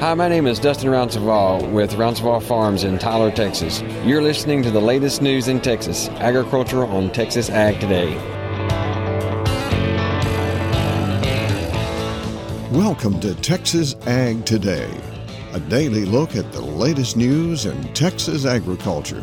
Hi, my name is Dustin Rouncevall with Rouncevall Farms in Tyler, Texas. You're listening to the latest news in Texas, agriculture on Texas Ag Today. Welcome to Texas Ag Today, a daily look at the latest news in Texas agriculture.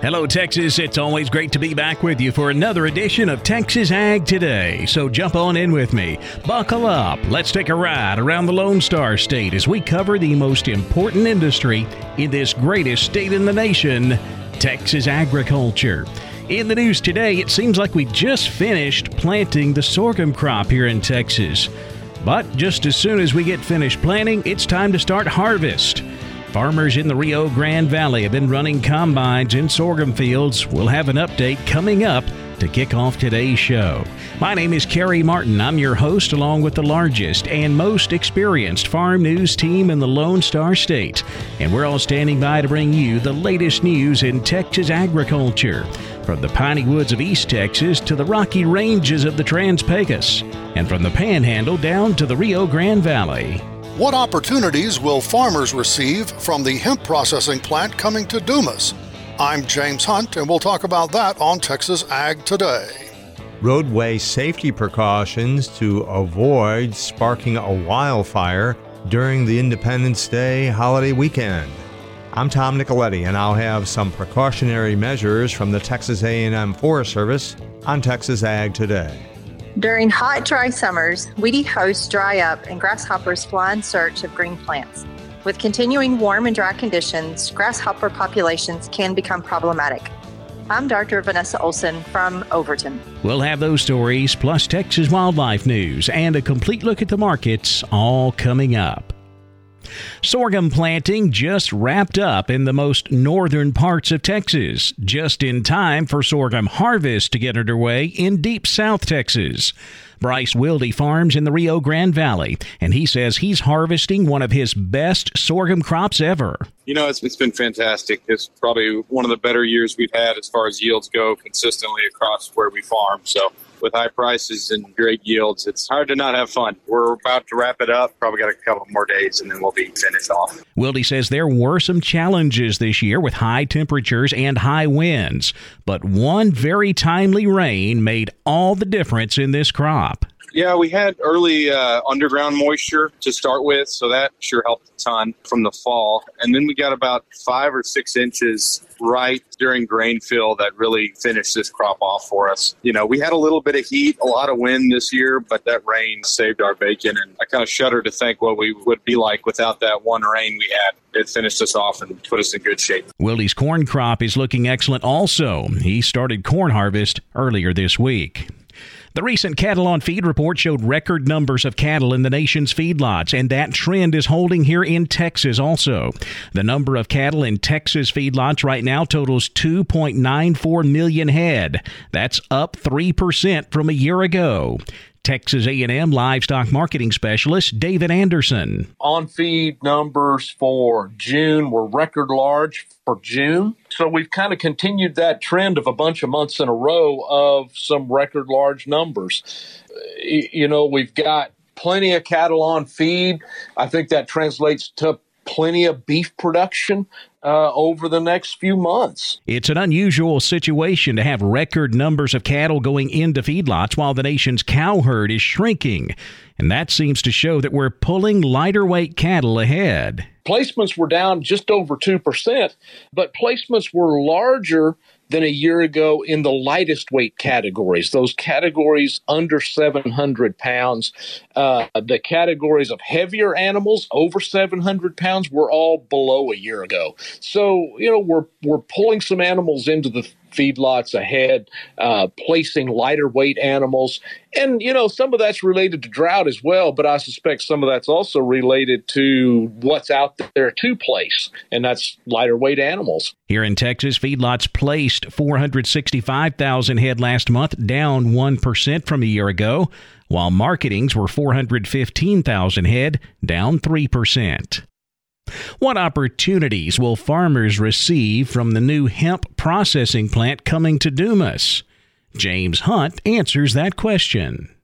Hello, Texas. It's always great to be back with you for another edition of Texas Ag Today. So jump on in with me. Buckle up. Let's take a ride around the Lone Star State as we cover the most important industry in this greatest state in the nation Texas agriculture. In the news today, it seems like we just finished planting the sorghum crop here in Texas. But just as soon as we get finished planting, it's time to start harvest. Farmers in the Rio Grande Valley have been running combines in sorghum fields. We'll have an update coming up to kick off today's show. My name is Carey Martin. I'm your host, along with the largest and most experienced farm news team in the Lone Star State. And we're all standing by to bring you the latest news in Texas agriculture. From the piney woods of East Texas to the rocky ranges of the Trans Pecos, and from the Panhandle down to the Rio Grande Valley. What opportunities will farmers receive from the hemp processing plant coming to Dumas? I'm James Hunt, and we'll talk about that on Texas Ag Today. Roadway safety precautions to avoid sparking a wildfire during the Independence Day holiday weekend. I'm Tom Nicoletti, and I'll have some precautionary measures from the Texas A&M Forest Service on Texas Ag Today. During hot, dry summers, weedy hosts dry up and grasshoppers fly in search of green plants. With continuing warm and dry conditions, grasshopper populations can become problematic. I'm Dr. Vanessa Olson from Overton. We'll have those stories, plus Texas wildlife news, and a complete look at the markets all coming up. Sorghum planting just wrapped up in the most northern parts of Texas, just in time for sorghum harvest to get underway in deep South Texas. Bryce Wilde farms in the Rio Grande Valley, and he says he's harvesting one of his best sorghum crops ever. You know, it's, it's been fantastic. It's probably one of the better years we've had as far as yields go consistently across where we farm. So with high prices and great yields, it's hard to not have fun. We're about to wrap it up. Probably got a couple more days and then we'll be finished off. Wilde says there were some challenges this year with high temperatures and high winds, but one very timely rain made all the difference in this crop. Yeah, we had early uh, underground moisture to start with, so that sure helped a ton from the fall. And then we got about five or six inches right during grain fill that really finished this crop off for us. You know, we had a little bit of heat, a lot of wind this year, but that rain saved our bacon. And I kind of shudder to think what we would be like without that one rain we had. It finished us off and put us in good shape. Willie's corn crop is looking excellent also. He started corn harvest earlier this week. The recent cattle on feed report showed record numbers of cattle in the nation's feedlots, and that trend is holding here in Texas also. The number of cattle in Texas feedlots right now totals 2.94 million head. That's up 3% from a year ago. Texas A&M livestock marketing specialist David Anderson. On feed numbers for June were record large for June. So we've kind of continued that trend of a bunch of months in a row of some record large numbers. You know, we've got plenty of cattle on feed. I think that translates to plenty of beef production uh, over the next few months. It's an unusual situation to have record numbers of cattle going into feedlots while the nation's cow herd is shrinking. And that seems to show that we're pulling lighter weight cattle ahead. Placements were down just over 2%, but placements were larger than a year ago in the lightest weight categories, those categories under 700 pounds. Uh, the categories of heavier animals over 700 pounds were all below a year ago. So, you know, we're, we're pulling some animals into the feedlots ahead, uh, placing lighter weight animals. And, you know, some of that's related to drought as well, but I suspect some of that's also related to what's out there to place, and that's lighter weight animals. Here in Texas, feedlots placed 465,000 head last month, down 1% from a year ago, while marketings were 415,000 head, down 3%. What opportunities will farmers receive from the new hemp processing plant coming to Dumas? James Hunt answers that question.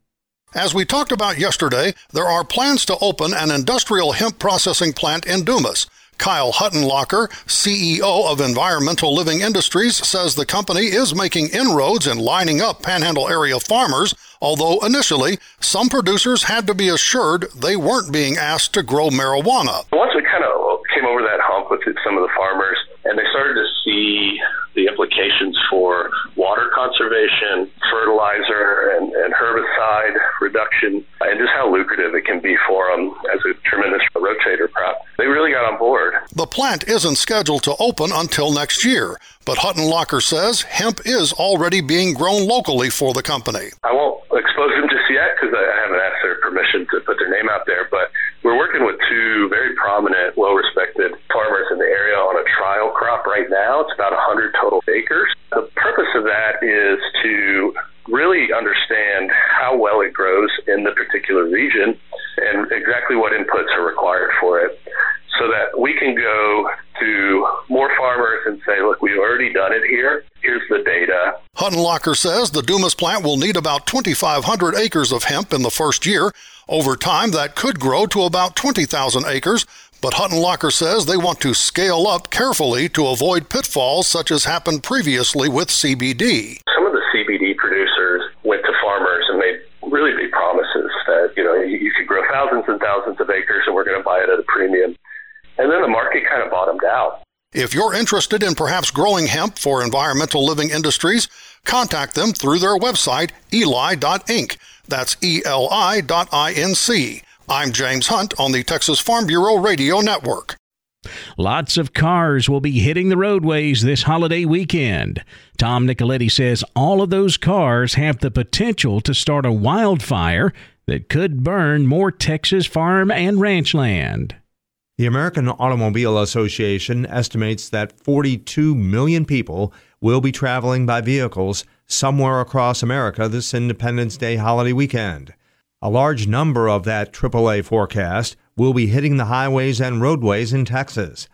As we talked about yesterday, there are plans to open an industrial hemp processing plant in Dumas. Kyle Huttenlocher, CEO of Environmental Living Industries, says the company is making inroads in lining up panhandle area farmers, although initially some producers had to be assured they weren't being asked to grow marijuana. Once we kind of came over that hump with some of the farmers, and they started to see the implications for water conservation, fertilizer, and, and herbicide reduction, and just how lucrative it can be for them as a tremendous rotator crop. They really got on board. The plant isn't scheduled to open until next year, but Huttenlocher says hemp is already being grown locally for the company. I won't expose them just yet because I haven't asked their permission to put their name out there, but we're working with two very prominent, well respected farmers in the area on a trial crop right now. It's about 100 total acres. The purpose of that is to really understand how well it grows in the particular region and exactly what inputs are required for it so that we can go to more farmers and say, look, we've already done it here. Here's the data. Huttenlocher says the Dumas plant will need about 2,500 acres of hemp in the first year. Over time, that could grow to about 20,000 acres, but Huttenlocher says they want to scale up carefully to avoid pitfalls such as happened previously with CBD. Some of the CBD producers went to farmers and made really big promises that, you know, you could grow thousands and thousands of acres and we're going to buy it at a premium. And then the market kind of bottomed out. If you're interested in perhaps growing hemp for environmental living industries, contact them through their website, eli.inc. That's E-L-I.inc. I'm James Hunt on the Texas Farm Bureau Radio Network. Lots of cars will be hitting the roadways this holiday weekend. Tom Nicoletti says all of those cars have the potential to start a wildfire that could burn more Texas farm and ranch land. The American Automobile Association estimates that 42 million people will be traveling by vehicles somewhere across America this Independence Day holiday weekend. A large number of that AAA forecast will be hitting the highways and roadways in Texas.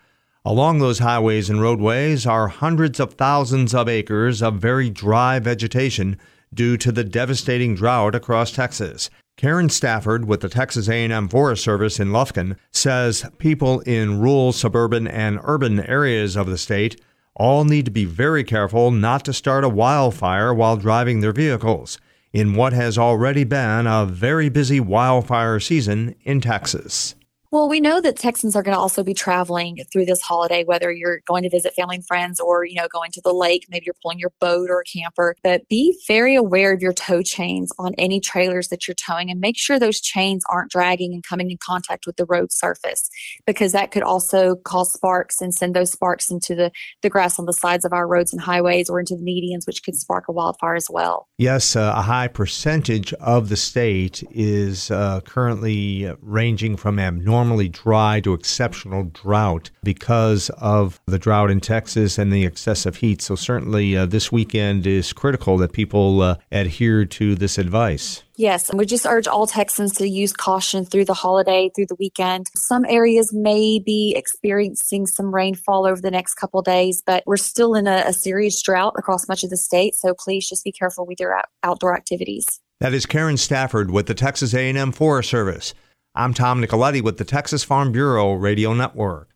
Along those highways and roadways are hundreds of thousands of acres of very dry vegetation due to the devastating drought across Texas. Karen Stafford with the Texas A&M Forest Service in Lufkin says people in rural, suburban, and urban areas of the state all need to be very careful not to start a wildfire while driving their vehicles in what has already been a very busy wildfire season in Texas. Well, we know that Texans are going to also be traveling through this holiday, whether you're going to visit family and friends or, you know, going to the lake, maybe you're pulling your boat or a camper. But be very aware of your tow chains on any trailers that you're towing and make sure those chains aren't dragging and coming in contact with the road surface because that could also cause sparks and send those sparks into the, the grass on the sides of our roads and highways or into the medians, which could spark a wildfire as well. Yes, uh, a high percentage of the state is uh, currently ranging from abnormal abnormally dry to exceptional drought because of the drought in Texas and the excessive heat. So, certainly, uh, this weekend is critical that people uh, adhere to this advice. Yes, and we just urge all Texans to use caution through the holiday, through the weekend. Some areas may be experiencing some rainfall over the next couple days, but we're still in a, a, serious drought across much of the state. So please just be careful with your out- outdoor activities. That is Karen Stafford with the Texas A&M Forest Service. I'm Tom Nicoletti with the Texas Farm Bureau Radio Network.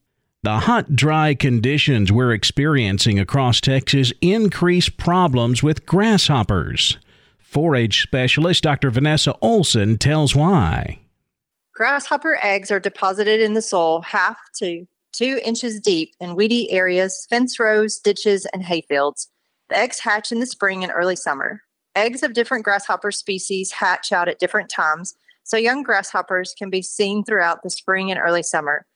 The hot, dry conditions we're experiencing across Texas increase problems with grasshoppers. 4 H specialist Dr. Vanessa Olson tells why. Grasshopper eggs are deposited in the soil half to two inches deep in weedy areas, fence rows, ditches, and hayfields. The eggs hatch in the spring and early summer. Eggs of different grasshopper species hatch out at different times so young grasshoppers can be seen throughout the spring and early summer.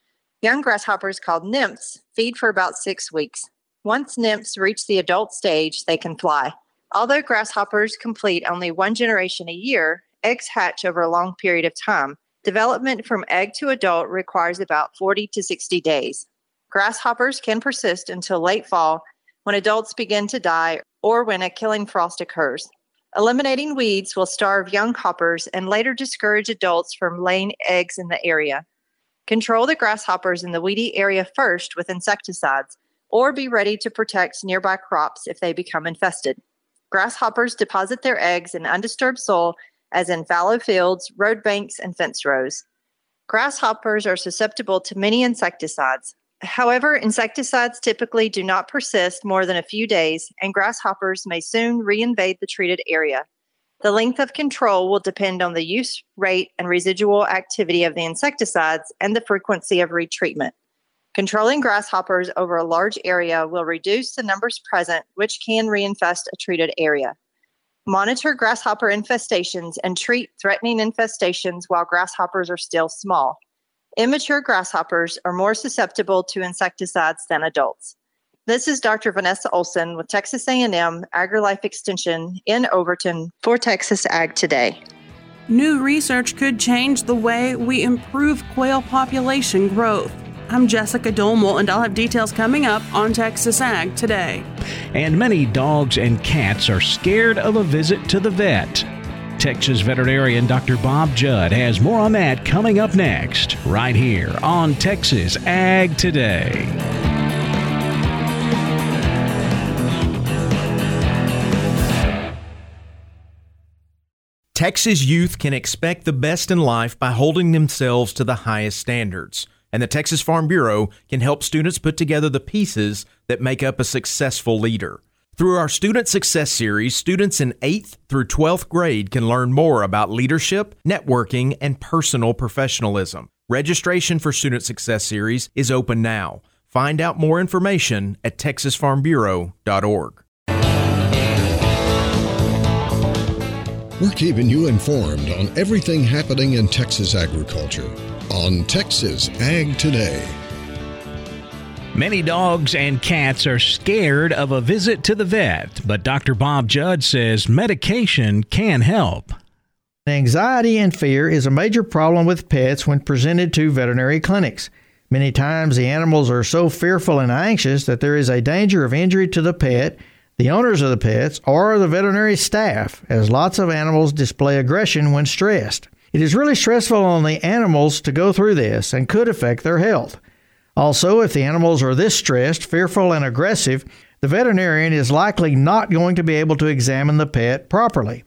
Young grasshoppers called nymphs feed for about six weeks. Once nymphs reach the adult stage, they can fly. Although grasshoppers complete only one generation a year, eggs hatch over a long period of time. Development from egg to adult requires about 40 to 60 days. Grasshoppers can persist until late fall when adults begin to die or when a killing frost occurs. Eliminating weeds will starve young hoppers and later discourage adults from laying eggs in the area. Control the grasshoppers in the weedy area first with insecticides, or be ready to protect nearby crops if they become infested. Grasshoppers deposit their eggs in undisturbed soil, as in fallow fields, road banks, and fence rows. Grasshoppers are susceptible to many insecticides. However, insecticides typically do not persist more than a few days, and grasshoppers may soon reinvade the treated area. The length of control will depend on the use rate and residual activity of the insecticides and the frequency of retreatment. Controlling grasshoppers over a large area will reduce the numbers present, which can reinfest a treated area. Monitor grasshopper infestations and treat threatening infestations while grasshoppers are still small. Immature grasshoppers are more susceptible to insecticides than adults. This is Dr. Vanessa Olson with Texas A&M AgriLife Extension in Overton for Texas Ag Today. New research could change the way we improve quail population growth. I'm Jessica Domel, and I'll have details coming up on Texas Ag today. And many dogs and cats are scared of a visit to the vet. Texas veterinarian Dr. Bob Judd has more on that coming up next, right here on Texas Ag Today. Texas youth can expect the best in life by holding themselves to the highest standards and the Texas Farm Bureau can help students put together the pieces that make up a successful leader. Through our Student Success Series, students in 8th through 12th grade can learn more about leadership, networking, and personal professionalism. Registration for Student Success Series is open now. Find out more information at texasfarmbureau.org. We're keeping you informed on everything happening in Texas agriculture on Texas Ag Today. Many dogs and cats are scared of a visit to the vet, but Dr. Bob Judd says medication can help. Anxiety and fear is a major problem with pets when presented to veterinary clinics. Many times the animals are so fearful and anxious that there is a danger of injury to the pet, the owners of the pets, or the veterinary staff, as lots of animals display aggression when stressed. It is really stressful on the animals to go through this and could affect their health. Also, if the animals are this stressed, fearful, and aggressive, the veterinarian is likely not going to be able to examine the pet properly.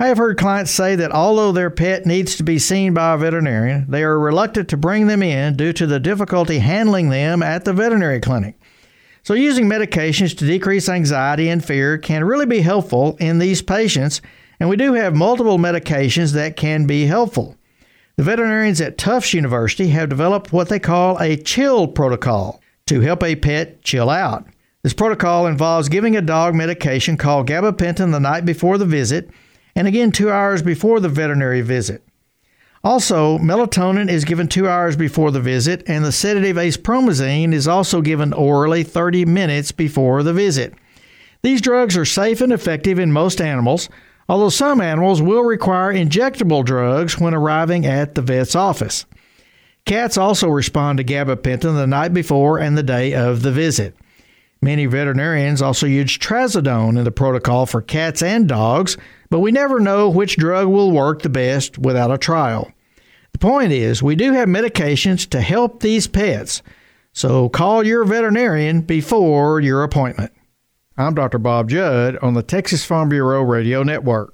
I have heard clients say that although their pet needs to be seen by a veterinarian, they are reluctant to bring them in due to the difficulty handling them at the veterinary clinic. So, using medications to decrease anxiety and fear can really be helpful in these patients and we do have multiple medications that can be helpful. The veterinarians at Tufts University have developed what they call a chill protocol to help a pet chill out. This protocol involves giving a dog medication called gabapentin the night before the visit and again two hours before the veterinary visit. Also, melatonin is given two hours before the visit, and the sedative acepromazine is also given orally 30 minutes before the visit. These drugs are safe and effective in most animals, although some animals will require injectable drugs when arriving at the vet's office. Cats also respond to gabapentin the night before and the day of the visit. Many veterinarians also use trazodone in the protocol for cats and dogs, but we never know which drug will work the best without a trial. The point is, we do have medications to help these pets, so call your veterinarian before your appointment. I'm Dr. Bob Judd on the Texas Farm Bureau Radio Network.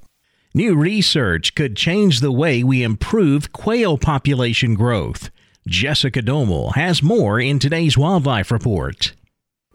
New research could change the way we improve quail population growth. Jessica Domel has more in today's Wildlife Report.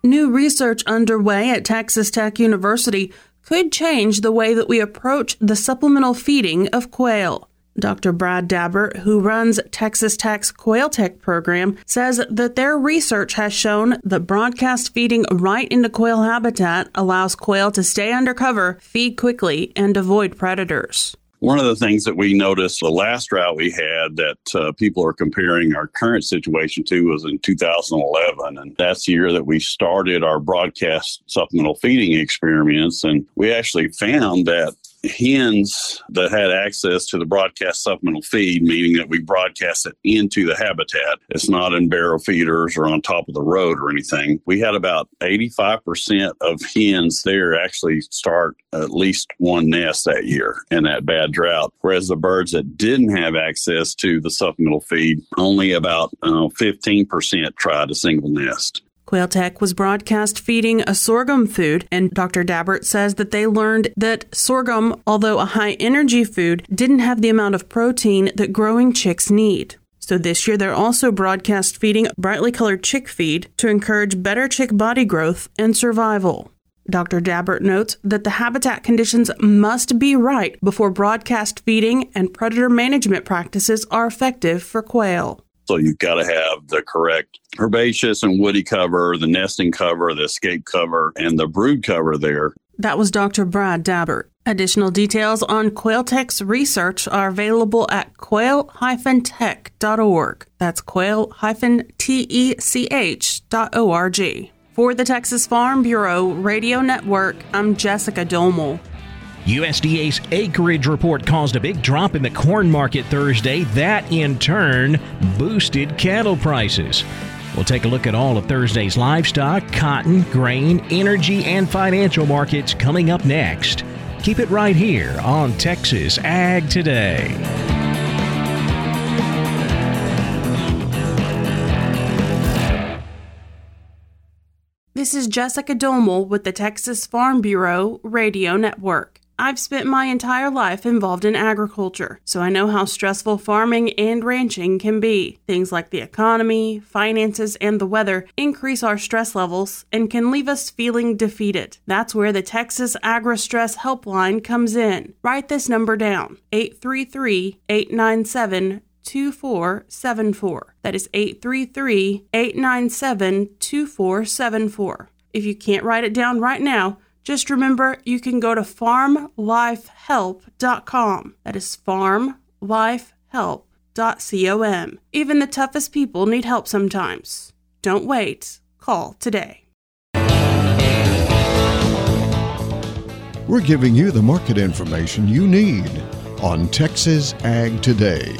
New research underway at Texas Tech University could change the way that we approach the supplemental feeding of quail. Dr. Brad Dabbert, who runs Texas Tech's Quail Tech program, says that their research has shown that broadcast feeding right into quail habitat allows quail to stay under cover, feed quickly, and avoid predators. One of the things that we noticed the last drought we had that uh, people are comparing our current situation to was in 2011. And that's the year that we started our broadcast supplemental feeding experiments. And we actually found that hens that had access to the broadcast supplemental feed, meaning that we broadcast it into the habitat. It's not in barrel feeders or on top of the road or anything. We had about 85% of hens there actually start at least one nest that year in that bad drought. Whereas the birds that didn't have access to the supplemental feed, only about uh, 15% tried a single nest. Quail Tech was broadcast feeding a sorghum food, and Dr. Dabbert says that they learned that sorghum, although a high energy food, didn't have the amount of protein that growing chicks need. So this year they're also broadcast feeding brightly colored chick feed to encourage better chick body growth and survival. Dr. Dabbert notes that the habitat conditions must be right before broadcast feeding and predator management practices are effective for quail. So you've got to have the correct herbaceous and woody cover, the nesting cover, the escape cover, and the brood cover there. That was Dr. Brad Dabbert. Additional details on Quailtech's research are available at quail-tech.org. That's quail-tech.org. For the Texas Farm Bureau Radio Network, I'm Jessica Domel. USDA's acreage report caused a big drop in the corn market Thursday. That, in turn, boosted cattle prices. We'll take a look at all of Thursday's livestock, cotton, grain, energy, and financial markets coming up next. Keep it right here on Texas Ag Today. This is Jessica Domel with the Texas Farm Bureau Radio Network. I've spent my entire life involved in agriculture, so I know how stressful farming and ranching can be. Things like the economy, finances, and the weather increase our stress levels and can leave us feeling defeated. That's where the Texas Agri Stress Helpline comes in. Write this number down 833 897 2474. That is 833 897 2474. If you can't write it down right now, just remember you can go to farmlifehelp.com. That is farmlifehelp.com. Even the toughest people need help sometimes. Don't wait. Call today. We're giving you the market information you need on Texas Ag Today.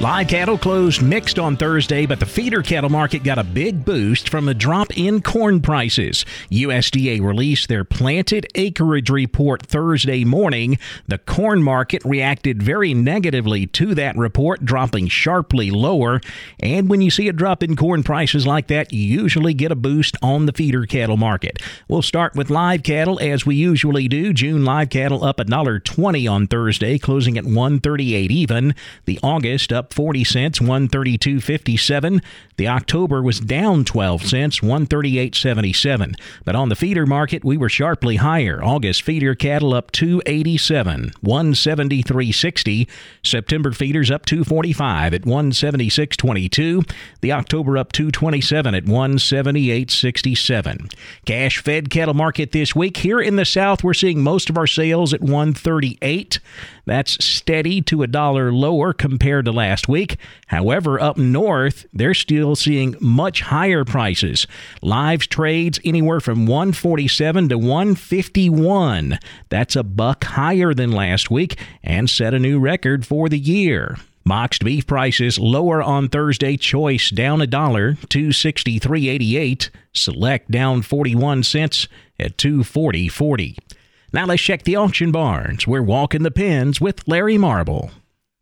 Live cattle closed mixed on Thursday, but the feeder cattle market got a big boost from a drop in corn prices. USDA released their planted acreage report Thursday morning. The corn market reacted very negatively to that report, dropping sharply lower. And when you see a drop in corn prices like that, you usually get a boost on the feeder cattle market. We'll start with live cattle as we usually do. June live cattle up $1.20 on Thursday, closing at 138 even. The August up 40 cents, 132.57. The October was down 12 cents, 138.77. But on the feeder market, we were sharply higher. August feeder cattle up 287, 173.60. September feeders up 245 at 176.22. The October up 227 at 178.67. Cash fed cattle market this week here in the South, we're seeing most of our sales at 138. That's steady to a dollar lower compared to last week. However, up north, they're still seeing much higher prices. Lives trades anywhere from 147 to 151. That's a buck higher than last week and set a new record for the year. Boxed beef prices lower on Thursday. Choice down a dollar, 263.88. Select down 41 cents at 240.40. Now let's check the auction barns. We're walking the pens with Larry Marble.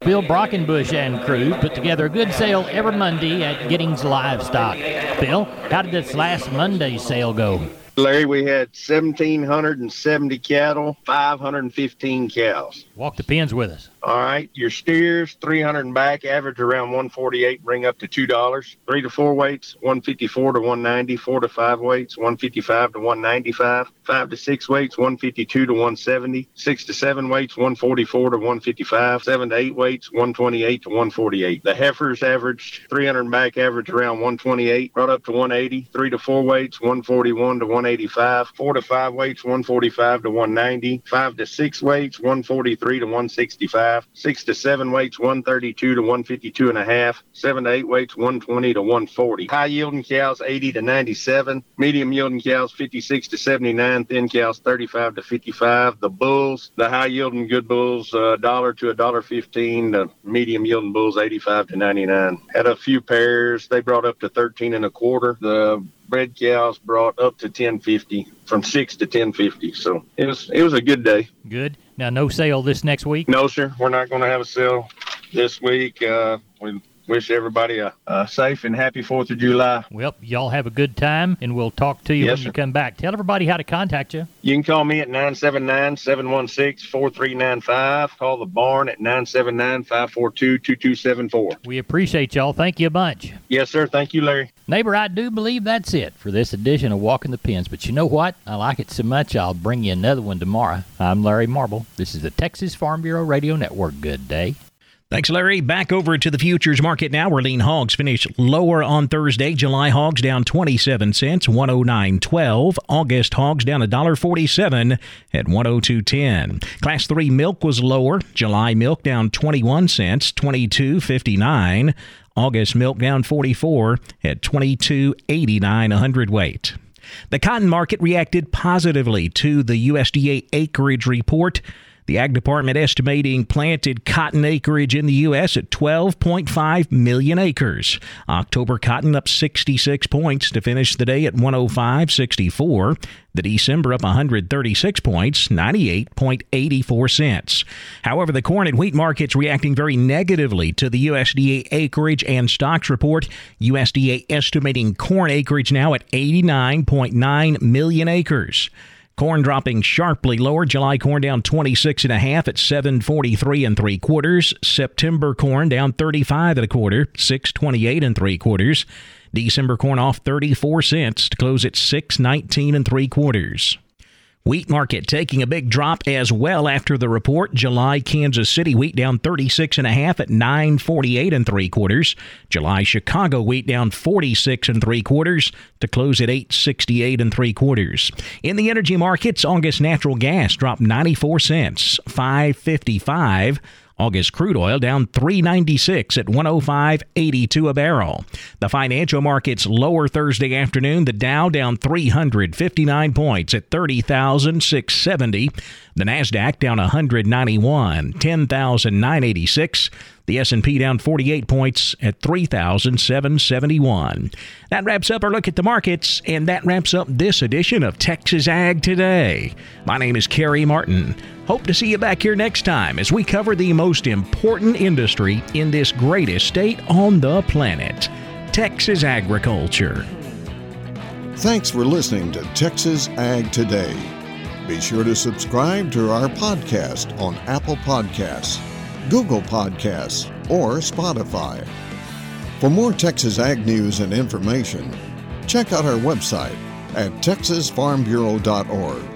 Bill Brockenbush and crew put together a good sale every Monday at Giddings Livestock. Bill, how did this last Monday's sale go? Larry, we had 1,770 cattle, 515 cows. Walk the pens with us. All right, your steers, 300 and back, average around 148, bring up to $2. Three to four weights, 154 to 190. Four to five weights, 155 to 195. Five to six weights, 152 to 170. Six to seven weights, 144 to 155. Seven to eight weights, 128 to 148. The heifers averaged 300 and back, average around 128, brought up to 180. Three to four weights, 141 to 185. Four to five weights, 145 to 190. Five to six weights, 143 to 165. Six to seven weights, 132 to 152 and a half. Seven to eight weights, 120 to 140. High yielding cows, 80 to 97. Medium yielding cows, 56 to 79. Thin cows, 35 to 55. The bulls, the high yielding good bulls, a dollar to a dollar 15. The medium yielding bulls, 85 to 99. Had a few pairs. They brought up to 13 and a quarter. The bred cows brought up to 1050 from 6 to 1050 so it was it was a good day good now no sale this next week? No sir. We're not going to have a sale this week. Uh we wish everybody a, a, safe and happy Fourth of July. Well, y'all have a good time, and we'll talk to you yes, when sir. you come back. Tell everybody how to contact you. You can call me at 979-716-4395. Call the barn at 979-542-2274. We appreciate y'all. Thank you a bunch. Yes, sir. Thank you, Larry. Neighbor, I do believe that's it for this edition of Walking the Pens. But you know what? I like it so much, I'll bring you another one tomorrow. I'm Larry Marble. This is the Texas Farm Bureau Radio Network. Good day. Thanks, Larry. Back over to the futures market now, where lean hogs finished lower on Thursday. July hogs down 27 cents, 109.12. August hogs down $1.47 at 102.10. Class 3 milk was lower. July milk down 21 cents, 22.59. August milk down 44 at 22.89 a hundredweight. The cotton market reacted positively to the USDA acreage report. The Ag Department estimating planted cotton acreage in the U.S. at 12.5 million acres. October cotton up 66 points to finish the day at 105.64. The December up 136 points, 98.84 cents. However, the corn and wheat markets reacting very negatively to the USDA acreage and stocks report. USDA estimating corn acreage now at 89.9 million acres. Corn dropping sharply lower. July corn down 26 and a half at 743 and three quarters. September corn down 35 and a quarter, 628 and three quarters. December corn off 34 cents to close at 619 and three quarters. Wheat market taking a big drop as well after the report. July Kansas City wheat down 36 and a half at 948 and three quarters. July Chicago wheat down 46 and three quarters to close at 868 and three quarters. In the energy markets, August natural gas dropped 94 cents, 555. August crude oil down 396 at 105.82 a barrel. The financial markets lower Thursday afternoon. The Dow down 359 points at 30,670. The Nasdaq down 191, 10,986. The S&P down 48 points at 3,771. That wraps up our look at the markets, and that wraps up this edition of Texas Ag Today. My name is Carey Martin. Hope to see you back here next time as we cover the most important industry in this greatest state on the planet, Texas agriculture. Thanks for listening to Texas Ag Today. Be sure to subscribe to our podcast on Apple Podcasts, Google Podcasts, or Spotify. For more Texas Ag news and information, check out our website at texasfarmbureau.org